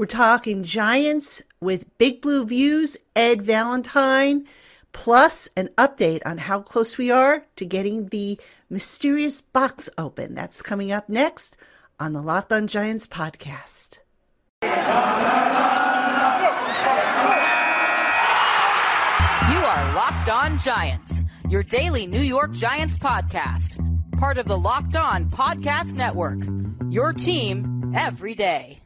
We're talking Giants with Big Blue Views, Ed Valentine, plus an update on how close we are to getting the mysterious box open. That's coming up next on the Locked On Giants podcast. You are Locked On Giants, your daily New York Giants podcast, part of the Locked On Podcast Network. Your team every day.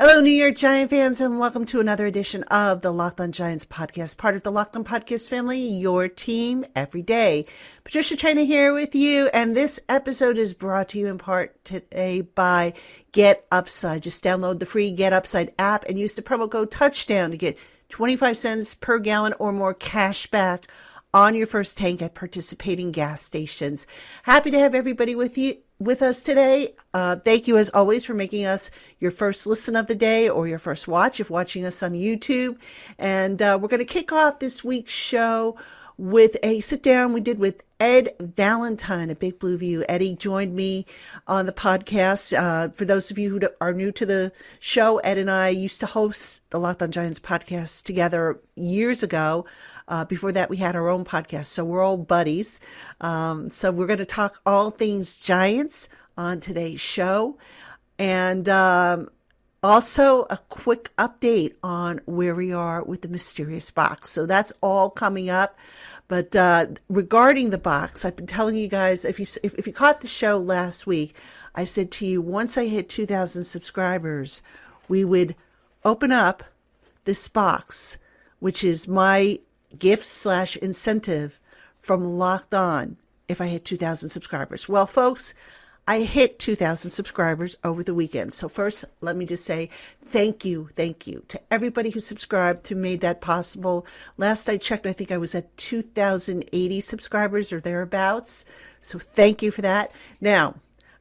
Hello, New York Giant fans, and welcome to another edition of the Locked On Giants podcast, part of the Locked On Podcast family, your team every day. Patricia Traina here with you, and this episode is brought to you in part today by Get Upside. Just download the free Get Upside app and use the promo code Touchdown to get 25 cents per gallon or more cash back on your first tank at participating gas stations. Happy to have everybody with you with us today. Uh, thank you, as always, for making us your first listen of the day or your first watch if watching us on YouTube. And uh, we're going to kick off this week's show with a sit down we did with Ed Valentine at Big Blue View. Eddie joined me on the podcast. Uh, for those of you who are new to the show, Ed and I used to host the Locked on Giants podcast together years ago. Uh, before that, we had our own podcast. So we're all buddies. Um, so we're going to talk all things Giants on today's show. And um, also a quick update on where we are with the mysterious box. So that's all coming up. But uh, regarding the box, I've been telling you guys if you if, if you caught the show last week, I said to you once I hit 2,000 subscribers, we would open up this box, which is my gift slash incentive from Locked On if I hit 2,000 subscribers. Well, folks, I hit 2,000 subscribers over the weekend. So first, let me just say thank you, thank you to everybody who subscribed, who made that possible. Last I checked, I think I was at 2,080 subscribers or thereabouts. So thank you for that. Now,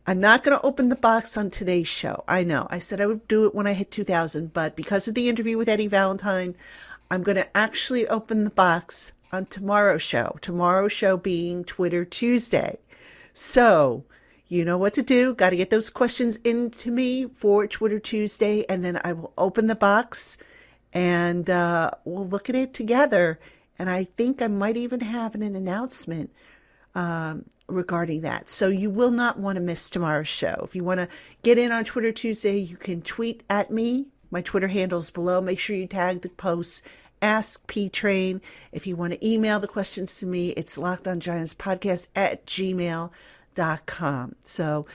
I'm not going to open the box on today's show. I know. I said I would do it when I hit 2,000, but because of the interview with Eddie Valentine, I'm going to actually open the box on tomorrow's show. Tomorrow's show being Twitter Tuesday. So, you know what to do. Got to get those questions into me for Twitter Tuesday, and then I will open the box and uh, we'll look at it together. And I think I might even have an announcement um, regarding that. So you will not want to miss tomorrow's show. If you want to get in on Twitter Tuesday, you can tweet at me. My Twitter handle is below. Make sure you tag the post. Ask P Train. If you want to email the questions to me, it's locked on giants podcast at gmail.com com. So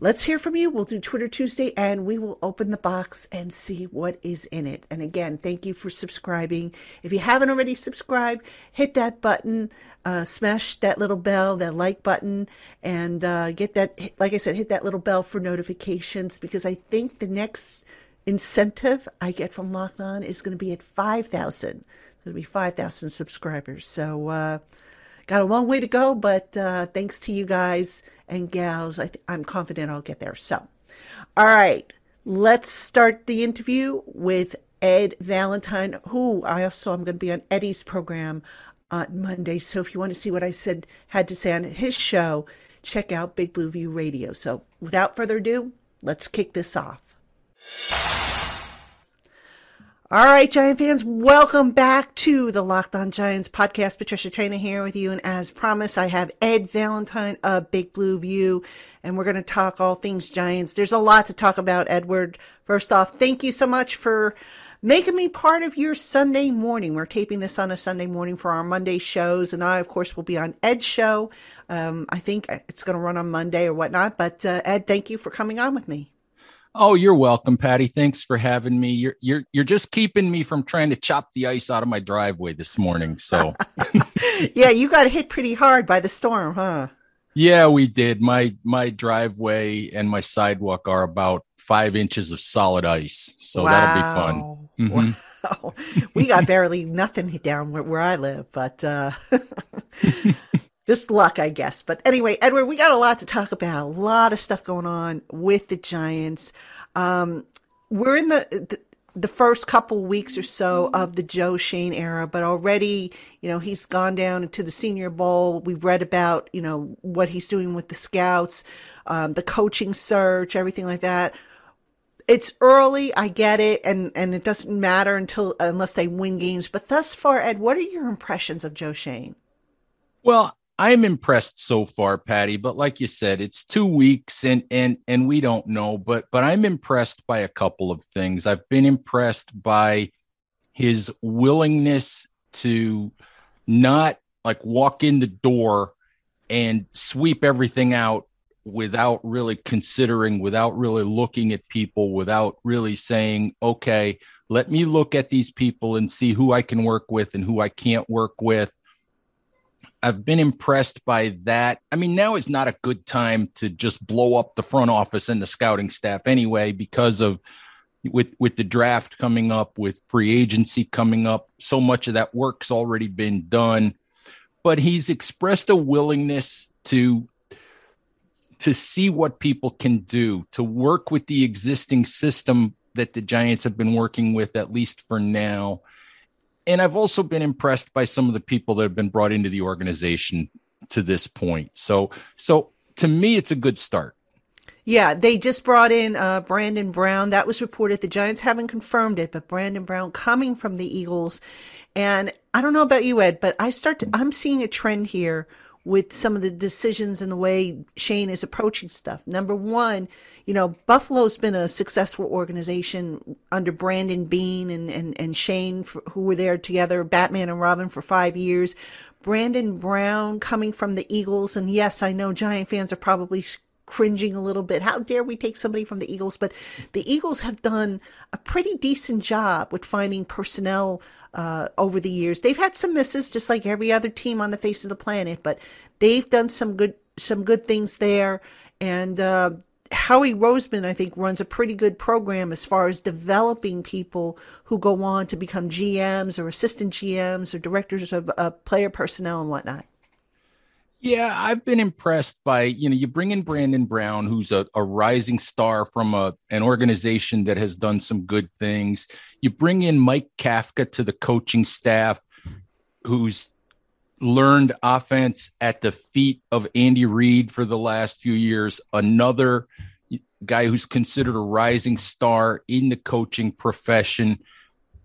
let's hear from you. We'll do Twitter Tuesday and we will open the box and see what is in it. And again, thank you for subscribing. If you haven't already subscribed, hit that button, uh, smash that little bell, that like button, and uh, get that, like I said, hit that little bell for notifications because I think the next incentive I get from Locked On is going to be at 5,000. It'll be 5,000 subscribers. So, uh, Got a long way to go, but uh, thanks to you guys and gals, I th- I'm confident I'll get there. So, all right, let's start the interview with Ed Valentine, who I also I'm going to be on Eddie's program on Monday. So if you want to see what I said had to say on his show, check out Big Blue View Radio. So without further ado, let's kick this off. All right, Giant fans, welcome back to the Locked On Giants podcast. Patricia Traina here with you. And as promised, I have Ed Valentine of Big Blue View, and we're going to talk all things Giants. There's a lot to talk about, Edward. First off, thank you so much for making me part of your Sunday morning. We're taping this on a Sunday morning for our Monday shows, and I, of course, will be on Ed's show. Um, I think it's going to run on Monday or whatnot. But uh, Ed, thank you for coming on with me. Oh, you're welcome, Patty. Thanks for having me. You're you're you're just keeping me from trying to chop the ice out of my driveway this morning. So Yeah, you got hit pretty hard by the storm, huh? Yeah, we did. My my driveway and my sidewalk are about five inches of solid ice. So wow. that'll be fun. Mm-hmm. Wow. we got barely nothing down where, where I live, but uh just luck, I guess. But anyway, Edward, we got a lot to talk about. A lot of stuff going on with the Giants. Um, we're in the, the the first couple weeks or so of the Joe Schoen era, but already, you know, he's gone down to the Senior Bowl. We've read about, you know, what he's doing with the scouts, um, the coaching search, everything like that. It's early, I get it, and and it doesn't matter until unless they win games. But thus far, Ed, what are your impressions of Joe Schoen? Well, I'm impressed so far, Patty. But like you said, it's two weeks, and and and we don't know. But but I'm impressed by a couple of things. I've been impressed by his willingness to not like walk in the door and sweep everything out without really considering, without really looking at people, without really saying, okay, let me look at these people and see who I can work with and who I can't work with I've been impressed by that. I mean, now is not a good time to just blow up the front office and the scouting staff anyway, because of with with the draft coming up, with free agency coming up. So much of that work's already been done, but he's expressed a willingness to to see what people can do, to work with the existing system that the Giants have been working with, at least for now and I've also been impressed by some of the people that have been brought into the organization to this point. So, so to me, it's a good start. Yeah, they just brought in uh, Brandon Brown. That was reported. The Giants haven't confirmed it, but Brandon Brown coming from the Eagles. And I don't know about you, Ed, but I start to, I'm seeing a trend here with some of the decisions and the way Schoen is approaching stuff. Number one, you know, Buffalo's been a successful organization under Brandon Beane and, and, and Schoen, for, who were there together, Batman and Robin for five years. Brandon Brown coming from the Eagles. And yes, I know Giant fans are probably cringing a little bit. How dare we take somebody from the Eagles? But the Eagles have done a pretty decent job with finding personnel uh, over the years. They've had some misses, just like every other team on the face of the planet, but they've done some good some good things there. And uh, Howie Roseman, I think, runs a pretty good program as far as developing people who go on to become GMs or assistant GMs or directors of uh, player personnel and whatnot. Yeah, I've been impressed by, you know, you bring in Brandon Brown, who's a, a rising star from a, an organization that has done some good things. You bring in Mike Kafka to the coaching staff, who's learned offense at the feet of Andy Reid for the last few years, another guy who's considered a rising star in the coaching profession.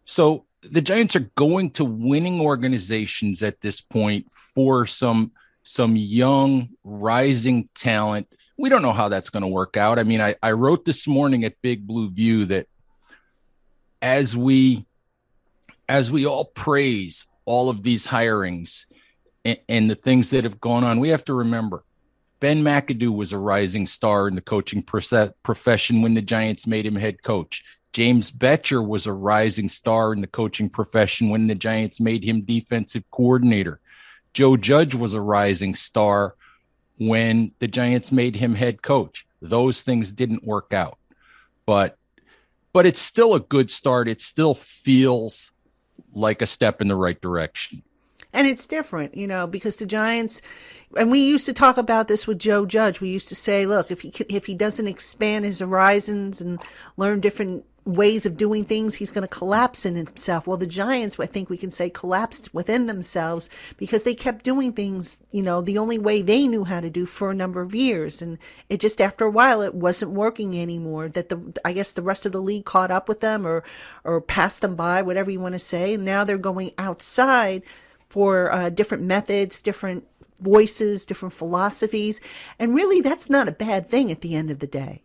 So the Giants are going to winning organizations at this point for some some young rising talent. We don't know how that's going to work out. I mean, I, I wrote this morning at Big Blue View that as we as we all praise all of these hirings and, the things that have gone on, we have to remember Ben McAdoo was a rising star in the coaching profession when the Giants made him head coach. James Bettcher was a rising star in the coaching profession when the Giants made him defensive coordinator. Joe Judge was a rising star when the Giants made him head coach. Those things didn't work out. But but it's still a good start. It still feels like a step in the right direction and it's different, you know, because the Giants, and we used to talk about this with Joe Judge. We used to say, look, if he if he doesn't expand his horizons and learn different ways of doing things, he's going to collapse in himself. Well, the Giants, I think we can say, collapsed within themselves because they kept doing things, you know, the only way they knew how to do for a number of years. And it just, after a while, it wasn't working anymore. That the, I guess the rest of the league caught up with them or, or passed them by, whatever you want to say. And now they're going outside for uh, different methods, different voices, different philosophies. And really, that's not a bad thing at the end of the day.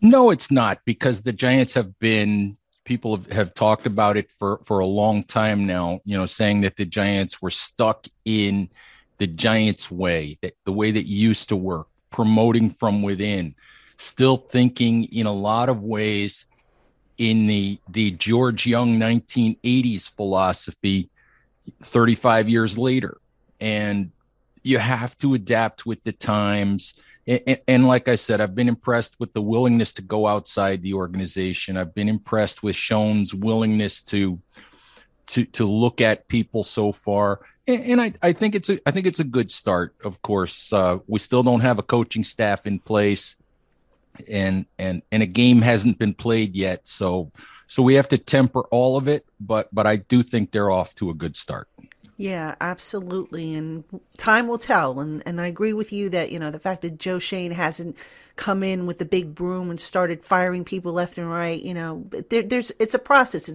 No, it's not because the Giants have been people have, have talked about it for for a long time now you know saying that the giants were stuck in the giants way that the way that used to work promoting from within still thinking in a lot of ways in the the george young 1980s philosophy 35 years later. And you have to adapt with the times. And, and, like I said, I've been impressed with the willingness to go outside the organization. I've been impressed with Schoen's willingness to to to look at people so far. And, and I, I think it's a I think it's a good start. Of course, uh, we still don't have a coaching staff in place, and and and a game hasn't been played yet. So so we have to temper all of it, but but I do think they're off to a good start. Yeah, absolutely. And time will tell. And and I agree with you that, you know, the fact that Joe Schoen hasn't come in with the big broom and started firing people left and right, you know, there, there's it's a process.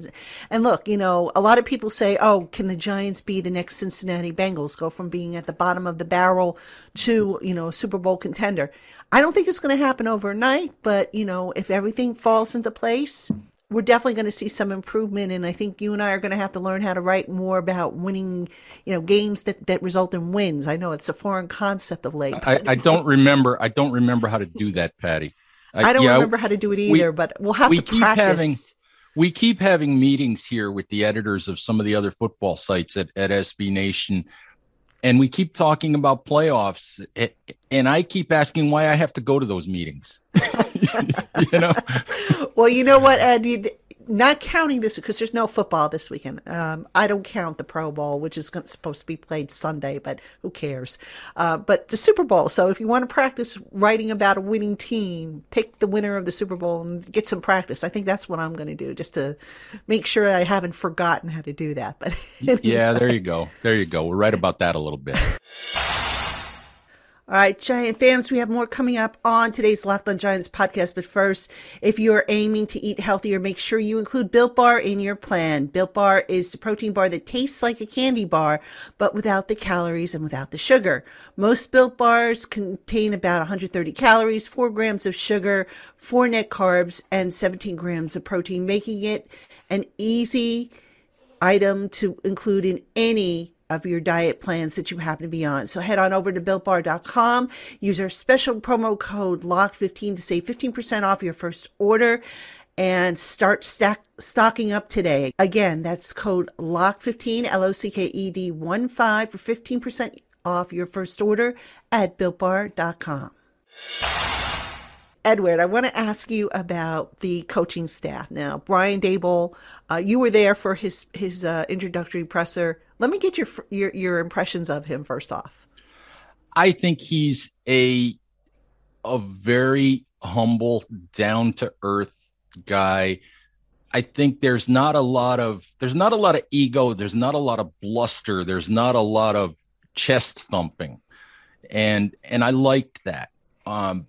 And look, you know, a lot of people say, "Oh, can the Giants be the next Cincinnati Bengals? Go from being at the bottom of the barrel to, you know, a Super Bowl contender." I don't think it's going to happen overnight, but you know, if everything falls into place, we're definitely going to see some improvement and i think you and i are going to have to learn how to write more about winning you know games that, that result in wins. I know it's a foreign concept of late I, I don't remember i don't remember how to do that patty. I, I don't yeah, remember how to do it either we, but we'll have we to keep practice. having we keep having meetings here with the editors of some of the other football sites at, at sb nation and we keep talking about playoffs and i keep asking why i have to go to those meetings. You know? Well you know what ed not counting this because there's no football this weekend. Um, I don't count the Pro Bowl, which is supposed to be played Sunday, but who cares? Uh, but the Super Bowl. So if you want to practice writing about a winning team, pick the winner of the Super Bowl and get some practice. I think that's what I'm going to do, just to make sure I haven't forgotten how to do that. But yeah, there you go. There you go. We're right about that a little bit. All right, Giant fans, we have more coming up on today's Locked on Giants podcast. But first, if you're aiming to eat healthier, make sure you include Built Bar in your plan. Built Bar is the protein bar that tastes like a candy bar, but without the calories and without the sugar. Most Built Bars contain about 130 calories, 4 grams of sugar, 4 net carbs, and 17 grams of protein, making it an easy item to include in any of your diet plans that you happen to be on. So head on over to builtbar.com, use our special promo code LOCKED15 to save 15% off your first order and start stack, stocking up today. Again, that's code LOCKED15, L-O-C-K-E-D 1 5 for 15% off your first order at builtbar.com. Edward, I want to ask you about the coaching staff. Now, Brian Daboll, uh, you were there for his his uh, introductory presser. Let me get your, your your impressions of him first off. I think he's a a very humble, down to earth guy. I think there's not a lot of there's not a lot of ego, there's not a lot of bluster, there's not a lot of chest thumping. And and I liked that. Um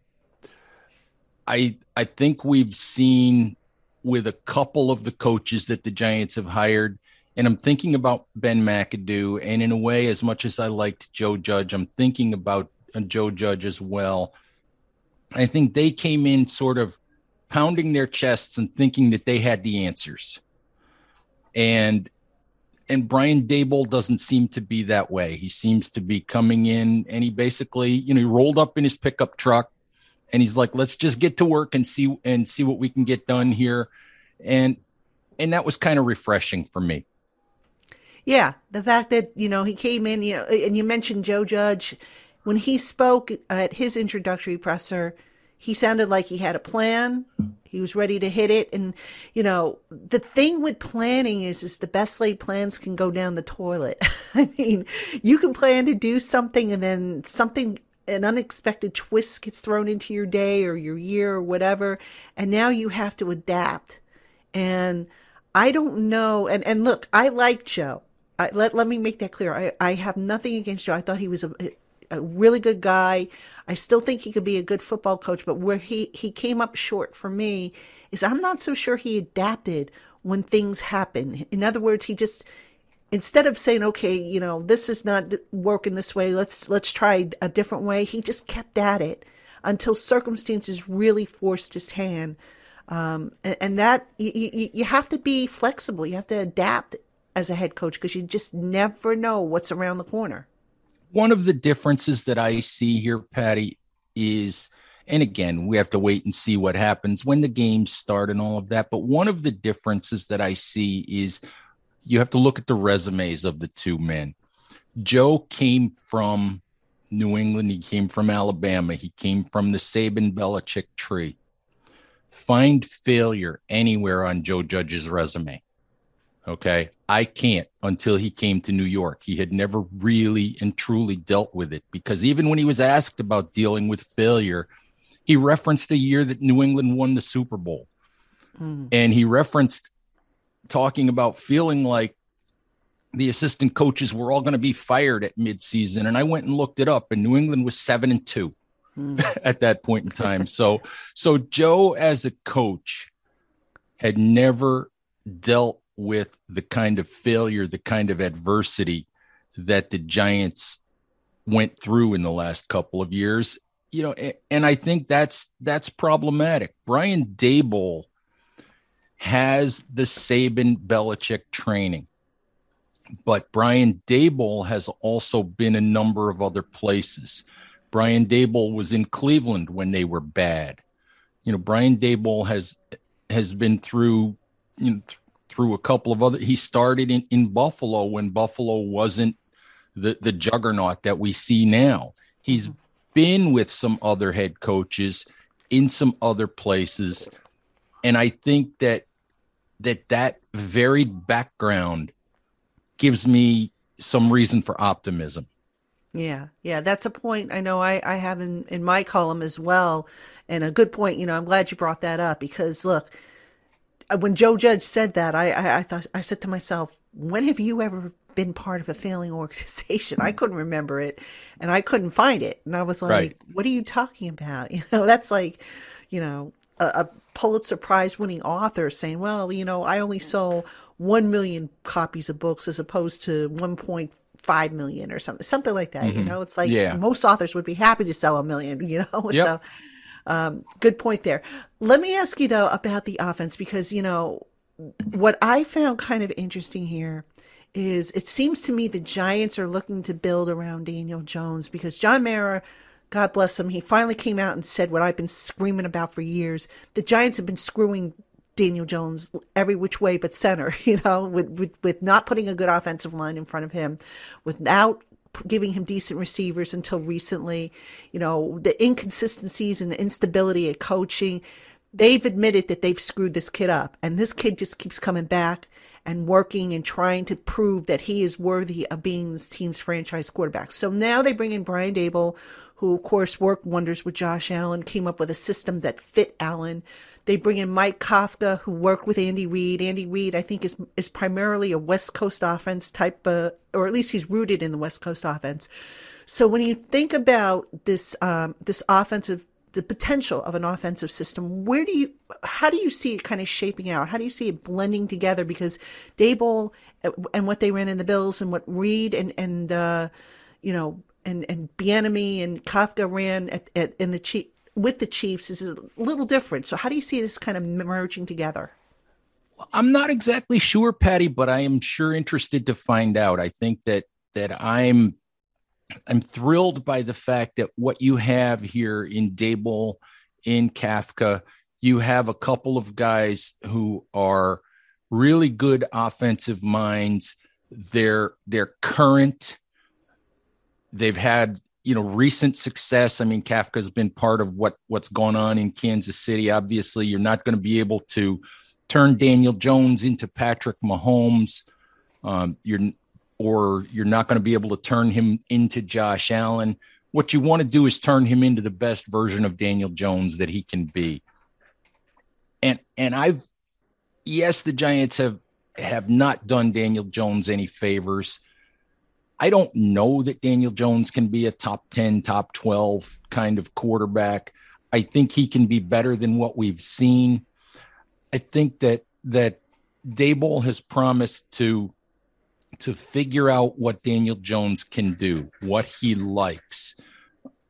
I I think we've seen with a couple of the coaches that the Giants have hired, and I'm thinking about Ben McAdoo, and in a way, as much as I liked Joe Judge, I'm thinking about uh, Joe Judge as well. I think they came in sort of pounding their chests and thinking that they had the answers. And and Brian Daboll doesn't seem to be that way. He seems to be coming in and he basically, you know, he rolled up in his pickup truck and he's like, let's just get to work and see and see what we can get done here. And and that was kind of refreshing for me. Yeah, the fact that you know he came in, you know, and you mentioned Joe Judge when he spoke at his introductory presser, he sounded like he had a plan. He was ready to hit it, and you know the thing with planning is, is the best laid plans can go down the toilet. I mean, you can plan to do something, and then something an unexpected twist gets thrown into your day or your year or whatever, and now you have to adapt. And I don't know. And, and look, I like Joe. I, let, let me make that clear. I, I have nothing against Joe. I thought he was a, a really good guy. I still think he could be a good football coach, but where he, he came up short for me is I'm not so sure he adapted when things happen. In other words, he just instead of saying, okay, you know, this is not working this way, let's let's try a different way, he just kept at it until circumstances really forced his hand. Um, and, and, that you, you, you have to be flexible. You have to adapt as a head coach because you just never know what's around the corner. One of the differences that I see here, Patty, is, and again, we have to wait and see what happens when the games start and all of that. But one of the differences that I see is you have to look at the resumes of the two men. Joe came from New England. He came from Alabama. He came from the Saban Belichick tree. Find failure anywhere on Joe Judge's resume. Okay. I can't until he came to New York. He had never really and truly dealt with it because even when he was asked about dealing with failure, he referenced a year that New England won the Super Bowl. Mm. And he referenced talking about feeling like the assistant coaches were all going to be fired at midseason. And I went and looked it up, and New England was seven and two mm. at that point in time. so, so Joe, as a coach, had never dealt with the kind of failure, the kind of adversity that the Giants went through in the last couple of years. You know, and I think that's that's problematic. Brian Daboll has the Saban Belichick training, but Brian Daboll has also been a number of other places. Brian Daboll was in Cleveland when they were bad. You know, Brian Daboll has has been through you know, th- through a couple of other. He started in, in Buffalo when Buffalo wasn't the the juggernaut that we see now. He's been with some other head coaches in some other places, and I think that that that varied background gives me some reason for optimism. Yeah, yeah, that's a point I know I, I have in, in my column as well. And a good point, you know, I'm glad you brought that up because look, uh, when Joe Judge said that, I, I, I thought I said to myself, when have you ever been part of a failing organization? I couldn't remember it and I couldn't find it. And I was like, right. what are you talking about? You know, that's like, you know, a, a Pulitzer Prize winning author saying, well, you know, I only sold 1 million copies of books as opposed to 1.5 million or something, something like that. Mm-hmm. You know, it's like yeah. most authors would be happy to sell a million, you know? Yep. So, um, good point there. Let me ask you though about the offense because, you know, what I found kind of interesting here is it seems to me the Giants are looking to build around Daniel Jones because John Mara, God bless him, he finally came out and said what I've been screaming about for years. The Giants have been screwing Daniel Jones every which way but center, you know, with, with, with not putting a good offensive line in front of him, without giving him decent receivers until recently, you know, the inconsistencies and the instability at coaching. They've admitted that they've screwed this kid up, and this kid just keeps coming back and working and trying to prove that he is worthy of being this team's franchise quarterback. So now they bring in Brian Daboll, who of course worked wonders with Josh Allen, came up with a system that fit Allen. They bring in Mike Kafka, who worked with Andy Reid. Andy Reid, I think, is is primarily a West Coast offense type, uh, or at least he's rooted in the West Coast offense. So when you think about this um, this offensive the potential of an offensive system. Where do you, how do you see it kind of shaping out? How do you see it blending together? Because Daboll and what they ran in the Bills and what Reid and and uh, you know and and Bieniemy and Kafka ran at, at in the Chief with the Chiefs is a little different. So how do you see this kind of merging together? I'm not exactly sure, Patty, but I am sure interested to find out. I think that that I'm I'm thrilled by the fact that what you have here in Daboll, in Kafka, you have a couple of guys who are really good offensive minds. They're they're current. They've had you know recent success. I mean, Kafka's been part of what what's going on in Kansas City. Obviously, you're not going to be able to turn Daniel Jones into Patrick Mahomes. Um, you're or you're not going to be able to turn him into Josh Allen. What you want to do is turn him into the best version of Daniel Jones that he can be. And and I've yes, the Giants have have not done Daniel Jones any favors. I don't know that Daniel Jones can be a top 10, top 12 kind of quarterback. I think he can be better than what we've seen. I think that that Daboll has promised to to figure out what Daniel Jones can do, what he likes.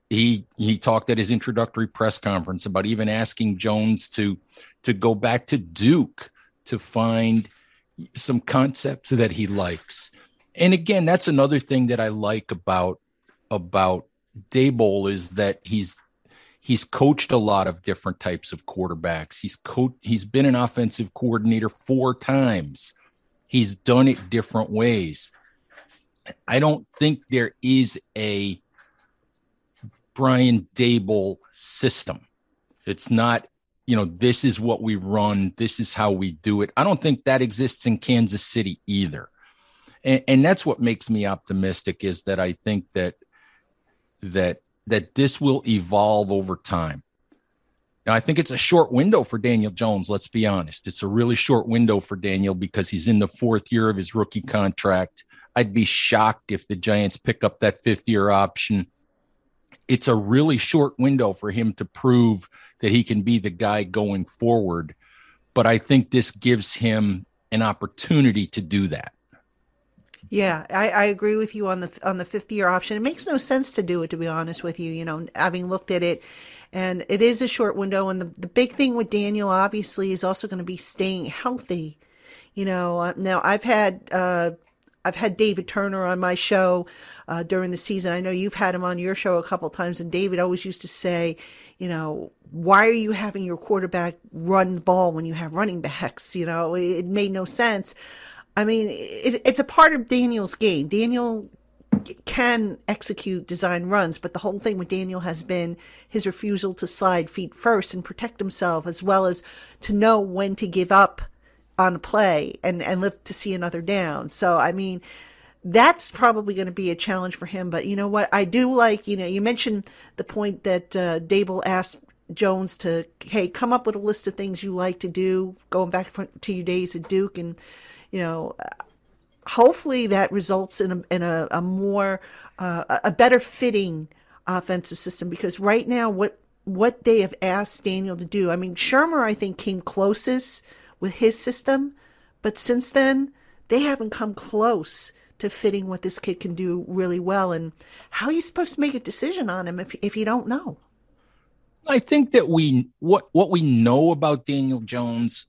He he talked at his introductory press conference about even asking Jones to to go back to Duke to find some concepts that he likes. And again, that's another thing that I like about about Daboll is that he's he's coached a lot of different types of quarterbacks. He's co- he's been an offensive coordinator four times. He's done it different ways. I don't think there is a Brian Daboll system. It's not, you know, this is what we run, this is how we do it. I don't think that exists in Kansas City either. And, and that's what makes me optimistic is that I think that that that this will evolve over time. Now, I think it's a short window for Daniel Jones. Let's be honest. It's a really short window for Daniel because he's in the fourth year of his rookie contract. I'd be shocked if the Giants pick up that fifth year option. It's a really short window for him to prove that he can be the guy going forward. But I think this gives him an opportunity to do that. Yeah, I, I agree with you on the on the 50 year option. It makes no sense to do it, to be honest with you. You know, having looked at it, and it is a short window. And the the big thing with Daniel, obviously, is also going to be staying healthy. You know, uh, now I've had uh, I've had David Turner on my show uh, during the season. I know you've had him on your show a couple times, and David always used to say, you know, why are you having your quarterback run the ball when you have running backs? You know, it, it made no sense. I mean, it, it's a part of Daniel's game. Daniel can execute design runs, but the whole thing with Daniel has been his refusal to slide feet first and protect himself, as well as to know when to give up on a play and, and live to see another down. So, I mean, that's probably going to be a challenge for him. But you know what? I do like, you know, you mentioned the point that uh, Daboll asked Jones to, hey, come up with a list of things you like to do, going back to your days at Duke. And, you know, hopefully that results in a, in a, a more, uh, a better fitting offensive system because right now, what, what they have asked Daniel to do, I mean, Shurmur, I think, came closest with his system, but since then, they haven't come close to fitting what this kid can do really well. And how are you supposed to make a decision on him if, if you don't know? I think that we what what we know about Daniel Jones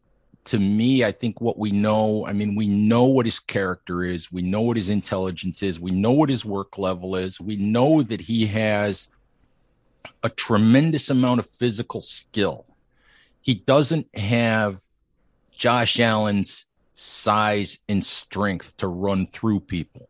to me, I think what we know, I mean, we know what his character is, we know what his intelligence is, we know what his work level is, we know that he has a tremendous amount of physical skill. He doesn't have Josh Allen's size and strength to run through people,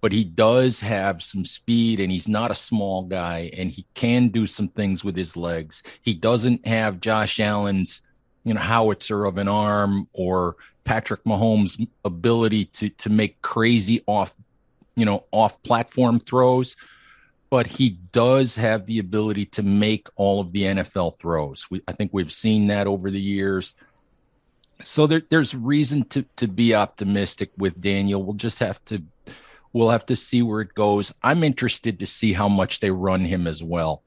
but he does have some speed and he's not a small guy and he can do some things with his legs. He doesn't have Josh Allen's you know howitzer of an arm or Patrick Mahomes' ability to to make crazy off you know off platform throws but he does have the ability to make all of the NFL throws. We, I think we've seen that over the years. So there, there's reason to to be optimistic with Daniel. We'll just have to we'll have to see where it goes. I'm interested to see how much they run him as well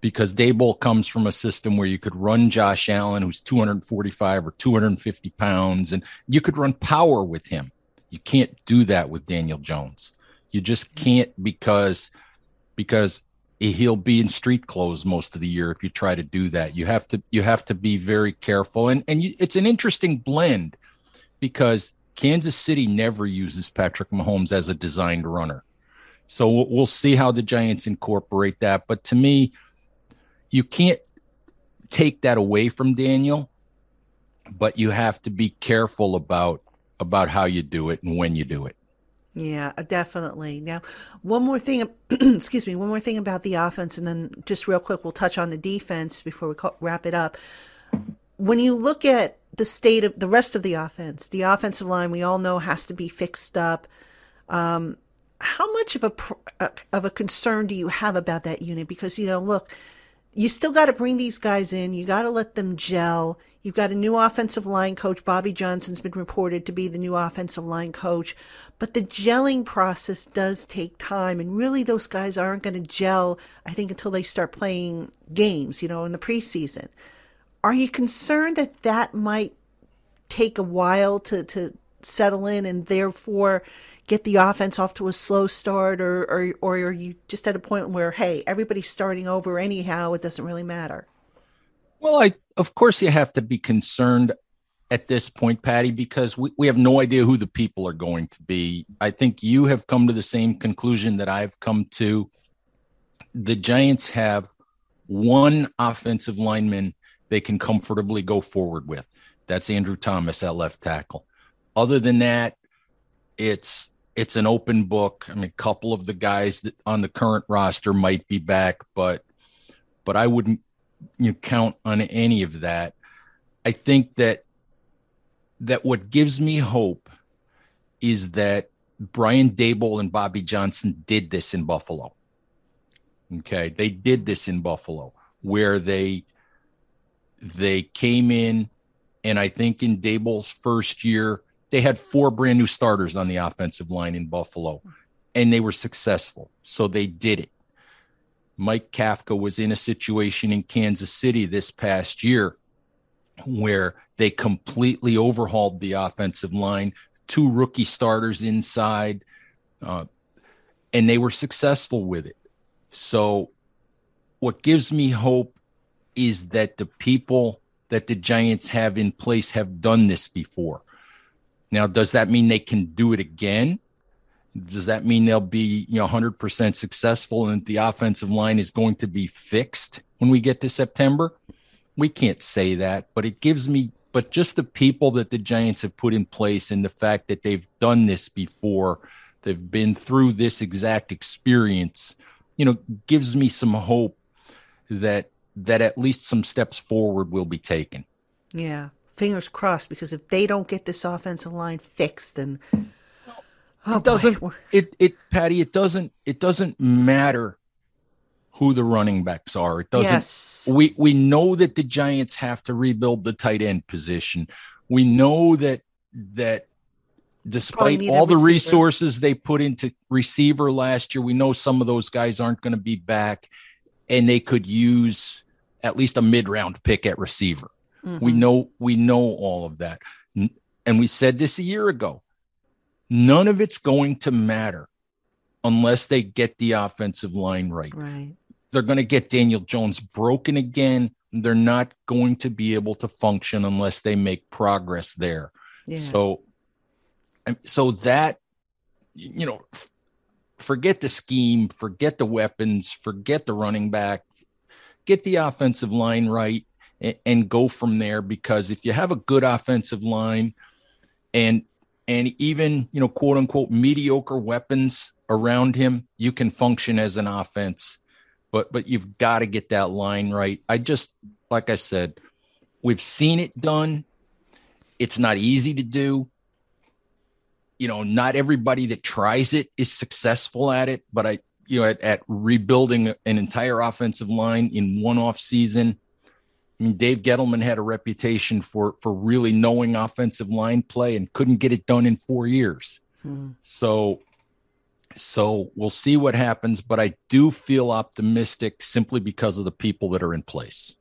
because Daboll comes from a system where you could run Josh Allen, who's 245 or 250 pounds, and you could run power with him. You can't do that with Daniel Jones. You just can't because because he'll be in street clothes most of the year if you try to do that. You have to you have to be very careful, and and you, it's an interesting blend because Kansas City never uses Patrick Mahomes as a designed runner. So we'll see how the Giants incorporate that. But to me, you can't take that away from Daniel, but you have to be careful about about how you do it and when you do it. Yeah, uh, definitely. Now, one more thing, excuse me, one more thing about the offense, and then just real quick, we'll touch on the defense before we wrap it up. When you look at the state of the rest of the offense, the offensive line, we all know has to be fixed up. Um, how much of a uh, of a concern do you have about that unit? Because you know, look, you still got to bring these guys in. You got to let them gel. You've got a new offensive line coach. Bobby Johnson's been reported to be the new offensive line coach. But the gelling process does take time. And really, those guys aren't going to gel, I think, until they start playing games, you know, in the preseason. Are you concerned that that might take a while to, to settle in and therefore get the offense off to a slow start, or or or are you just at a point where hey, everybody's starting over anyhow? It doesn't really matter. Well, I of course you have to be concerned at this point, Patty, because we, we have no idea who the people are going to be. I think you have come to the same conclusion that I've come to. The Giants have one offensive lineman they can comfortably go forward with. That's Andrew Thomas at left tackle. Other than that, it's it's an open book. I mean, a couple of the guys that on the current roster might be back, but but I wouldn't you know, count on any of that. I think that that what gives me hope is that Brian Daboll and Bobby Johnson did this in Buffalo. Okay, they did this in Buffalo where they they came in, and I think in Daboll's first year, they had four brand new starters on the offensive line in Buffalo, and they were successful. So they did it. Mike Kafka was in a situation in Kansas City this past year where they completely overhauled the offensive line, two rookie starters inside, uh, and they were successful with it. So, what gives me hope is that the people that the Giants have in place have done this before. Now, does that mean they can do it again? Does that mean they'll be, you know, 100% successful and the offensive line is going to be fixed when we get to September? We can't say that, but it gives me but just the people that the Giants have put in place and the fact that they've done this before, they've been through this exact experience, you know, gives me some hope that that at least some steps forward will be taken. Yeah. Fingers crossed because if they don't get this offensive line fixed then oh, it doesn't boy. it it Patty it doesn't it doesn't matter who the running backs are. It doesn't. Yes. We we know that the Giants have to rebuild the tight end position. We know that that despite all the resources they put into receiver last year, we know some of those guys aren't going to be back, and they could use at least a mid round pick at receiver. Mm-hmm. We know we know all of that, and we said this a year ago. None of it's going to matter unless they get the offensive line right. Right they're going to get Daniel Jones broken again. They're not going to be able to function unless they make progress there. Yeah. So, so that, you know, forget the scheme, forget the weapons, forget the running back, get the offensive line right and, go from there. Because if you have a good offensive line and, and even, you know, quote unquote, mediocre weapons around him, you can function as an offense but but you've got to get that line right. I just like I said, we've seen it done. It's not easy to do. You know, not everybody that tries it is successful at it, but I you know at, at rebuilding an entire offensive line in one off season. I mean, Dave Gettleman had a reputation for for really knowing offensive line play and couldn't get it done in four years. Hmm. So so we'll see what happens, but I do feel optimistic simply because of the people that are in place.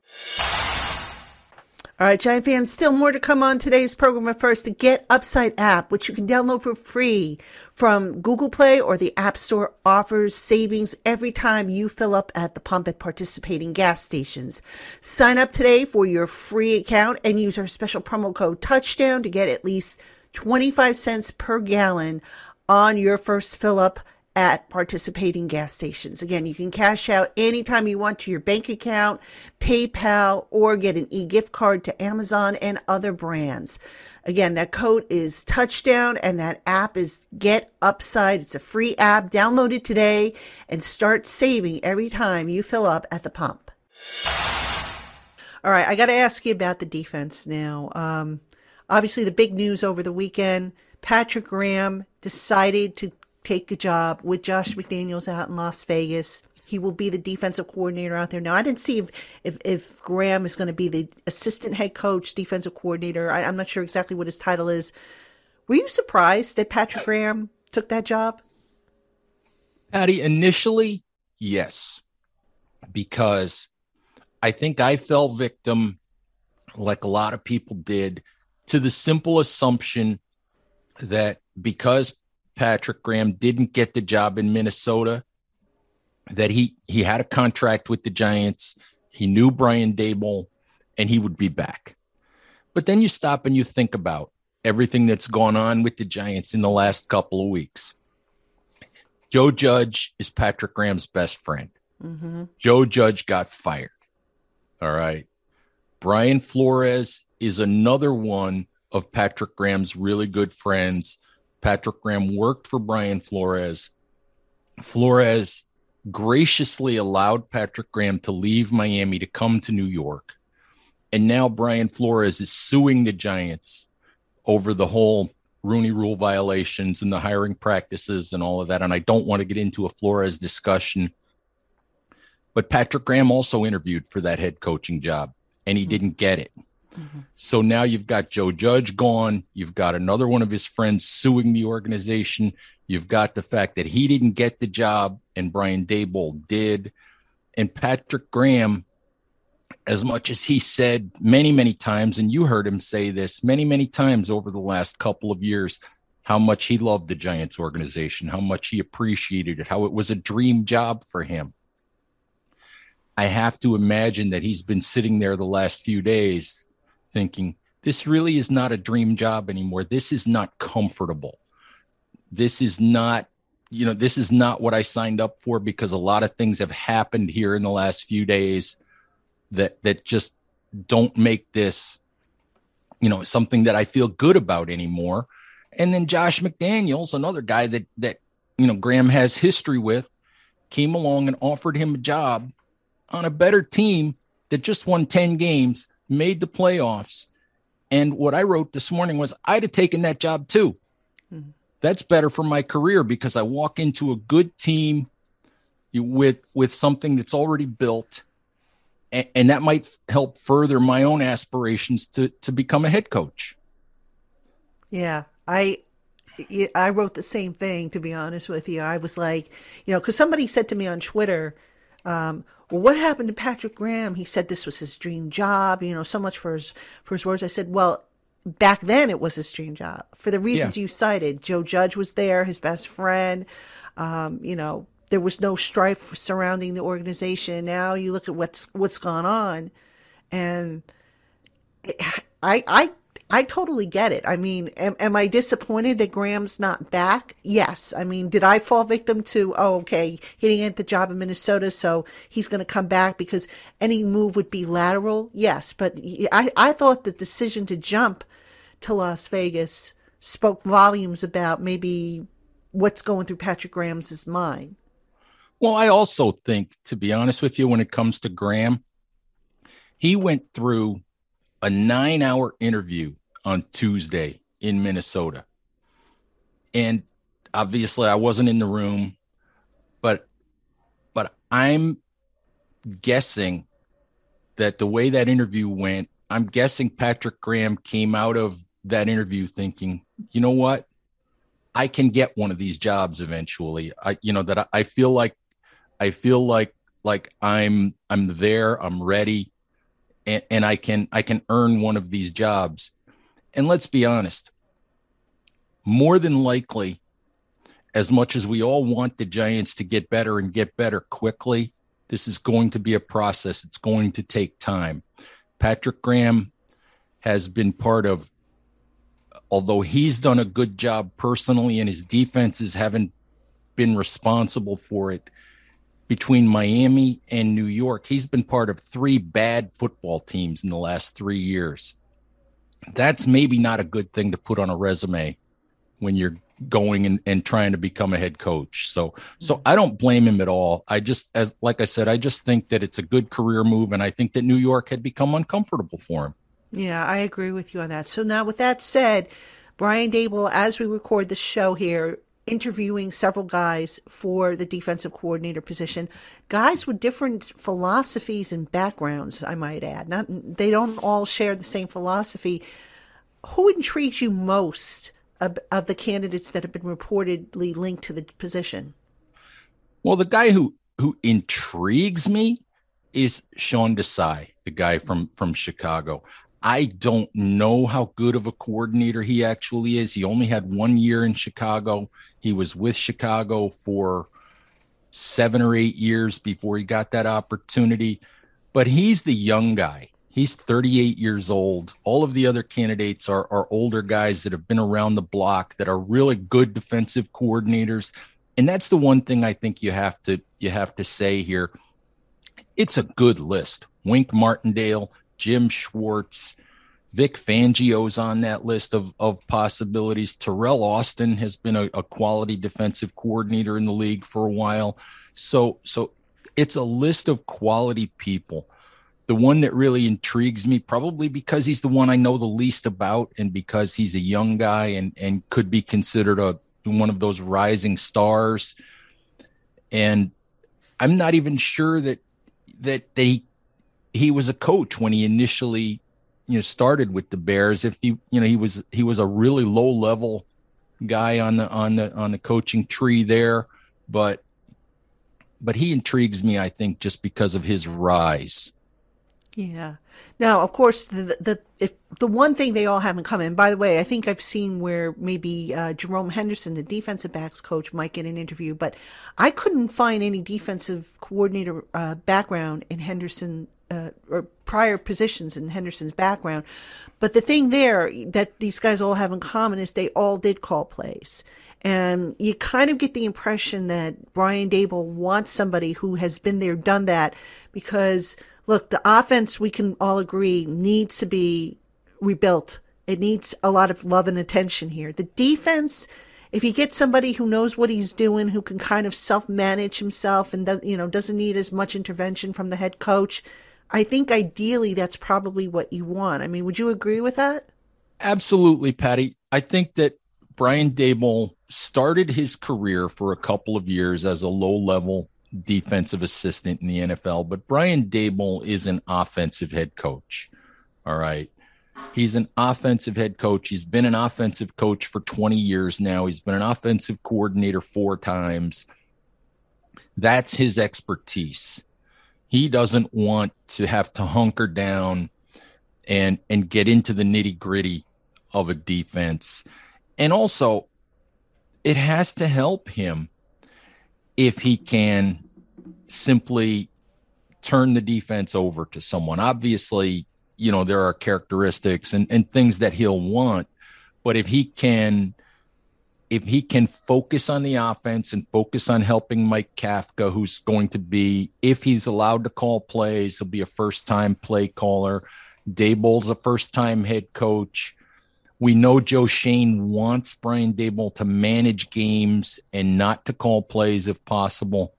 All right, Giant fans, still more to come on today's program. But first, the Get Upside app, which you can download for free from Google Play or the App Store, offers savings every time you fill up at the pump at participating gas stations. Sign up today for your free account and use our special promo code Touchdown to get at least 25 cents per gallon on your first fill up at participating gas stations. Again, you can cash out anytime you want to your bank account, PayPal, or get an e-gift card to Amazon and other brands. Again, that code is touchdown and that app is Get Upside. It's a free app. Download it today and start saving every time you fill up at the pump. All right, I got to ask you about the defense now. Um, obviously, the big news over the weekend Patrick Graham decided to take a job with Josh McDaniels out in Las Vegas. He will be the defensive coordinator out there. Now, I didn't see if, if, if Graham is going to be the assistant head coach, defensive coordinator. I, I'm not sure exactly what his title is. Were you surprised that Patrick Graham took that job? Patty, initially, yes, because I think I fell victim, like a lot of people did, to the simple assumption that because Patrick Graham didn't get the job in Minnesota, that he he had a contract with the Giants, he knew Brian Daboll, and he would be back. But then you stop and you think about everything that's gone on with the Giants in the last couple of weeks. Joe Judge is Patrick Graham's best friend. Mm-hmm. Joe Judge got fired. All right. Brian Flores is another one of Patrick Graham's really good friends. Patrick Graham worked for Brian Flores. Flores graciously allowed Patrick Graham to leave Miami to come to New York. And now Brian Flores is suing the Giants over the whole Rooney rule violations and the hiring practices and all of that. And I don't want to get into a Flores discussion. But Patrick Graham also interviewed for that head coaching job and he mm-hmm. didn't get it. So now you've got Joe Judge gone. You've got another one of his friends suing the organization. You've got the fact that he didn't get the job and Brian Daboll did. And Patrick Graham, as much as he said many, many times, and you heard him say this many, many times over the last couple of years, how much he loved the Giants organization, how much he appreciated it, how it was a dream job for him. I have to imagine that he's been sitting there the last few days thinking, this really is not a dream job anymore. This is not comfortable. This is not, you know, this is not what I signed up for because a lot of things have happened here in the last few days that that just don't make this, you know, something that I feel good about anymore. And then Josh McDaniels, another guy that that you know Graham has history with, came along and offered him a job on a better team that just won 10 games, made the playoffs. And what I wrote this morning was I'd have taken that job too. Mm-hmm. That's better for my career because I walk into a good team with with something that's already built and, and that might help further my own aspirations to to become a head coach. Yeah, I I wrote the same thing to be honest with you. I was like, you know, because somebody said to me on Twitter, um, "Well, what happened to Patrick Graham? He said this was his dream job. You know, so much for his for his words." I said, "Well." Back then, it was his dream job for the reasons yeah. you cited. Joe Judge was there, his best friend. Um, you know, there was no strife surrounding the organization. Now you look at what's what's gone on, and I I I totally get it. I mean, am, am, I disappointed that Graham's not back? Yes. I mean, did I fall victim to, oh, okay, he didn't get the job in Minnesota, so he's going to come back because any move would be lateral? Yes. But I, I thought the decision to jump to Las Vegas spoke volumes about maybe what's going through Patrick Graham's mind. Well, I also think, to be honest with you, when it comes to Graham, he went through a nine hour interview on Tuesday in Minnesota. And obviously I wasn't in the room, but but I'm guessing that the way that interview went, I'm guessing Patrick Graham came out of that interview thinking, you know what? I can get one of these jobs eventually. I you know that I, I feel like I feel like like I'm I'm there, I'm ready and, and I can I can earn one of these jobs. And let's be honest, more than likely, as much as we all want the Giants to get better and get better quickly, this is going to be a process. It's going to take time. Patrick Graham has been part of, although he's done a good job personally and his defenses haven't been responsible for it, between Miami and New York. He's been part of three bad football teams in the last three years. That's maybe not a good thing to put on a resume when you're going and, and trying to become a head coach. So so mm-hmm. I don't blame him at all. I just as like I said, I just think that it's a good career move and I think that New York had become uncomfortable for him. Yeah, I agree with you on that. So now with that said, Brian Daboll, as we record the show here, interviewing several guys for the defensive coordinator position, guys with different philosophies and backgrounds, I might add. Not they don't all share the same philosophy. Who intrigues you most of, of the candidates that have been reportedly linked to the position? Well, the guy who who intrigues me is Sean Desai, the guy from from Chicago. I don't know how good of a coordinator he actually is. He only had one year in Chicago. He was with Chicago for seven or eight years before he got that opportunity. But he's the young guy. He's 38 years old. All of the other candidates are, are older guys that have been around the block that are really good defensive coordinators. And that's the one thing I think you have to you have to say here. It's a good list. Wink Martindale, Jim Schwartz, Vic Fangio's on that list of, of possibilities. Teryl Austin has been a, a, quality defensive coordinator in the league for a while. So, so it's a list of quality people. The one that really intrigues me, probably because he's the one I know the least about, and because he's a young guy and and could be considered a one of those rising stars. And I'm not even sure that that that he he was a coach when he initially you know started with the Bears. If he you know he was he was a really low level guy on the on the on the coaching tree there, but but he intrigues me. I think just because of his rise. Yeah. Now, of course, the the if the one thing they all have in common. By the way, I think I've seen where maybe uh, Jerome Henderson, the defensive backs coach, might get an interview, but I couldn't find any defensive coordinator uh, background in Henderson uh, or prior positions in Henderson's background. But the thing there that these guys all have in common is they all did call plays. And you kind of get the impression that Brian Daboll wants somebody who has been there, done that, because look, the offense, we can all agree, needs to be rebuilt. It needs a lot of love and attention here. The defense, if you get somebody who knows what he's doing, who can kind of self manage himself and you know, doesn't need as much intervention from the head coach, I think ideally that's probably what you want. I mean, would you agree with that? Absolutely, Patty. I think that Brian Daboll started his career for a couple of years as a low level defensive assistant in the NFL, but Brian Daboll is an offensive head coach. All right. He's an offensive head coach. He's been an offensive coach for 20 years now. He's been an offensive coordinator four times. That's his expertise. He doesn't want to have to hunker down and and get into the nitty gritty of a defense. And also, it has to help him if he can simply turn the defense over to someone. Obviously, you know, there are characteristics and, and things that he'll want, but if he can if he can focus on the offense and focus on helping Mike Kafka, who's going to be, if he's allowed to call plays, he'll be a first time play caller. Daboll's a first time head coach. We know Joe Schoen wants Brian Daboll to manage games and not to call plays if possible.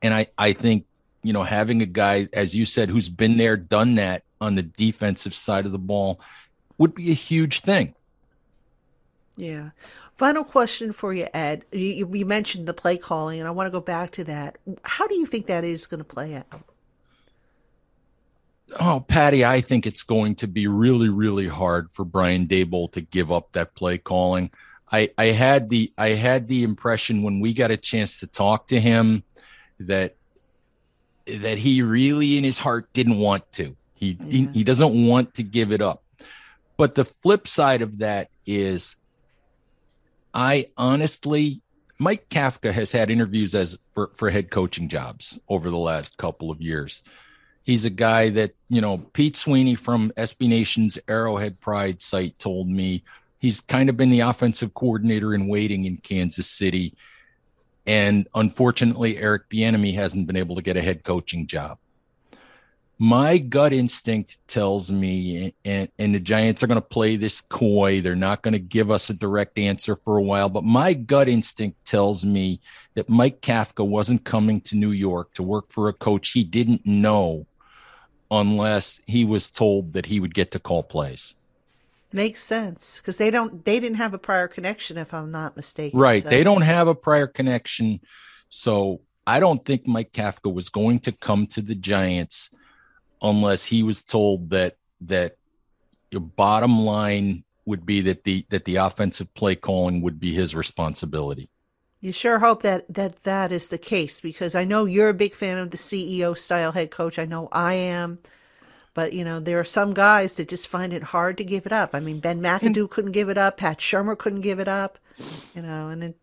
And I, I think, you know, having a guy, as you said, who's been there, done that on the defensive side of the ball would be a huge thing. Yeah. Final question for you, Ed. You, you, mentioned the play calling, and I want to go back to that. How do you think that is going to play out? Oh, Patty, I think it's going to be really, really hard for Brian Daboll to give up that play calling. I, I had the I had the impression when we got a chance to talk to him that that he really in his heart didn't want to. He, yeah. he he doesn't want to give it up. But the flip side of that is I honestly Mike Kafka has had interviews as for, for head coaching jobs over the last couple of years. He's a guy that, you know, Pete Sweeney from SB Nation's Arrowhead Pride site told me he's kind of been the offensive coordinator in waiting in Kansas City. And unfortunately, Eric Bieniemy hasn't been able to get a head coaching job my gut instinct tells me and, and the giants are going to play this coy. They're not going to give us a direct answer for a while but my gut instinct tells me that mike kafka wasn't coming to new york to work for a coach he didn't know unless he was told that he would get to call plays. Makes sense because they don't they didn't have a prior connection if i'm not mistaken right so. they don't have a prior connection. So i don't think mike kafka was going to come to the giants unless he was told that that your bottom line would be that the that the offensive play calling would be his responsibility. You sure hope that that that is the case because I know you're a big fan of the CEO style head coach. I know I am. But you know, there are some guys that just find it hard to give it up. I mean, Ben McAdoo and, couldn't give it up. Pat Shurmur couldn't give it up. You know, and it,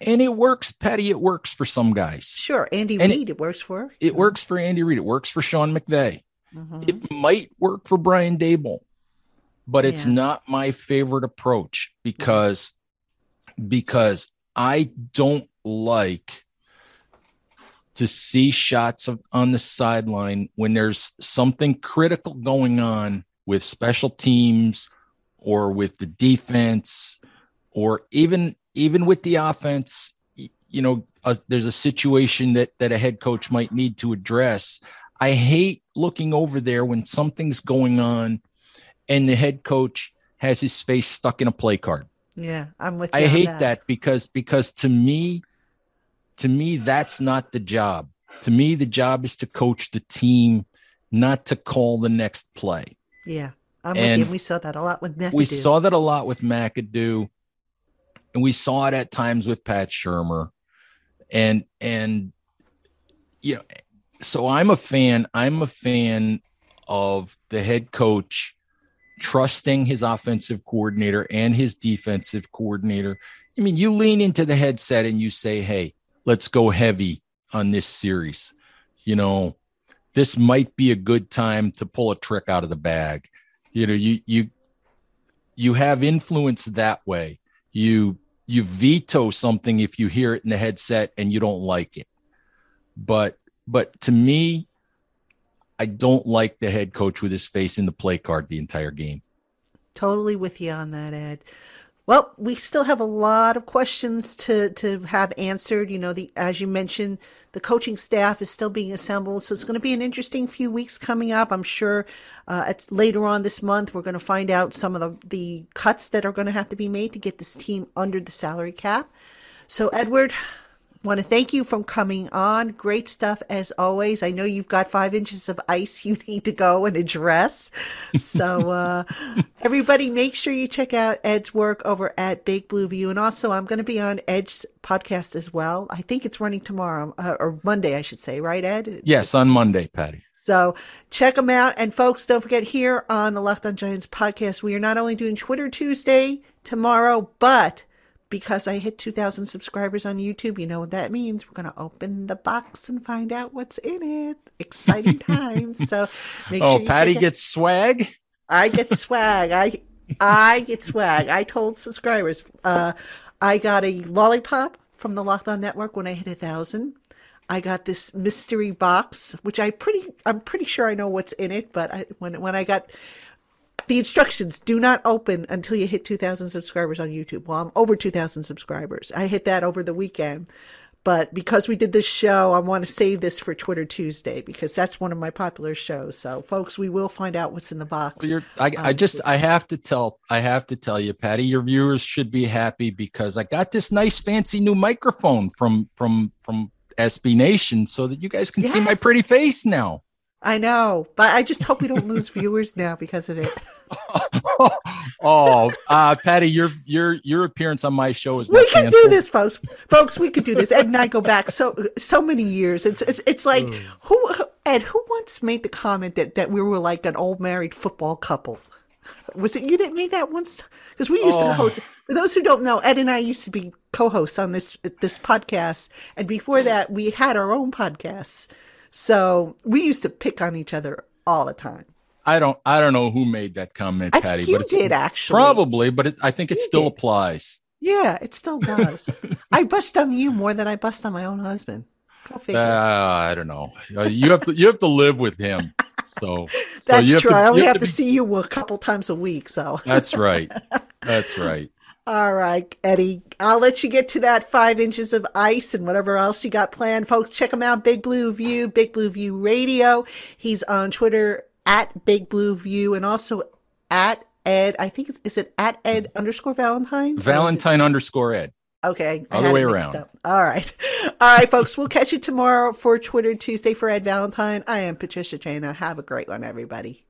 and it works, Patty. It works for some guys. Sure, Andy Reid, it, it, works for. It works for Andy Reid. It works for Sean McVay. Mm-hmm. It might work for Brian Daboll, but it's yeah. not my favorite approach because because I don't like to see shots of, on the sideline when there's something critical going on with special teams or with the defense or even even with the offense you know uh, there's a situation that that a head coach might need to address I hate looking over there when something's going on and the head coach has his face stuck in a play card. Yeah, I'm with you. I hate that. that because because to me to me that's not the job. To me the job is to coach the team not to call the next play. Yeah. I'm And with you. We saw that a lot with McAdoo. We saw that a lot with McAdoo, and we saw it at times with Pat Shurmur, and and you know, so I'm a fan. I'm a fan of the head coach trusting his offensive coordinator and his defensive coordinator. I mean, you lean into the headset and you say, "Hey, let's go heavy on this series." You know, this might be a good time to pull a trick out of the bag. You know, you you you have influence that way. You you veto something if you hear it in the headset and you don't like it. But but to me, I don't like the head coach with his face in the play card the entire game. Totally with you on that, Ed. Well, we still have a lot of questions to, to have answered. You know, the as you mentioned, the coaching staff is still being assembled, so it's going to be an interesting few weeks coming up. I'm sure uh, at, later on this month we're going to find out some of the the cuts that are going to have to be made to get this team under the salary cap. So, Edward, want to thank you for coming on. Great stuff as always. I know you've got five inches of ice you need to go and address. So, uh, everybody, make sure you check out Ed's work over at Big Blue View. And also, I'm going to be on Ed's podcast as well. I think it's running tomorrow uh, or Monday, I should say, right, Ed? Yes, on Monday, Patty. So check them out. And folks, don't forget here on the Locked on Giants podcast, we are not only doing Twitter Tuesday tomorrow, but because I hit 2,000 subscribers on YouTube, you know what that means. We're going to open the box and find out what's in it. Exciting times. So make Oh, sure Patty gets swag. I get swag. I I get swag. I told subscribers, uh, I got a lollipop from the Locked On Network when I hit a thousand. I got this mystery box, which I pretty I'm pretty sure I know what's in it, but I, when when I got the instructions do not open until you hit 2000 subscribers on YouTube. Well, I'm over 2000 subscribers. I hit that over the weekend. But because we did this show, I want to save this for Twitter Tuesday because that's one of my popular shows. So, folks, we will find out what's in the box. You're, I, I just I have to tell I have to tell you, Patty, your viewers should be happy because I got this nice fancy new microphone from from from SB Nation so that you guys can see my pretty face now. I know, but I just hope we don't lose viewers now because of it. oh, uh, Patty, your your your appearance on my show is We can do this, folks. Folks, we could do this. Ed and I go back so so many years. It's it's, it's like who Ed who once made the comment that that we were like an old married football couple. Was it you that made that once? Because we used to Oh. host. For those who don't know, Ed and I used to be co-hosts on this this podcast, and before that, we had our own podcasts. So we used to pick on each other all the time. I don't I don't know who made that comment, I Patty, but it's did actually. probably, but it, I think it You still did. applies. Yeah, it still does. I bust on you more than I bust on my own husband. Uh. I don't know. Uh, you have to you have to live with him. So so That's you true. to- I only have to, be- see you a couple times a week. So, That's right. That's right. All right, Eddie, I'll let you get to that five inches of ice and whatever else you got planned. Folks, check him out. Big Blue View, Big Blue View Radio. He's on Twitter at Big Blue View and also at Ed. I think is it at Ed underscore Valentine? Or is it- Valentine underscore Ed. Okay. Other way around. up. All right. All right, folks. We'll catch you tomorrow for Twitter Tuesday for Ed Valentine. I am Patricia Traina. Have a great one, everybody.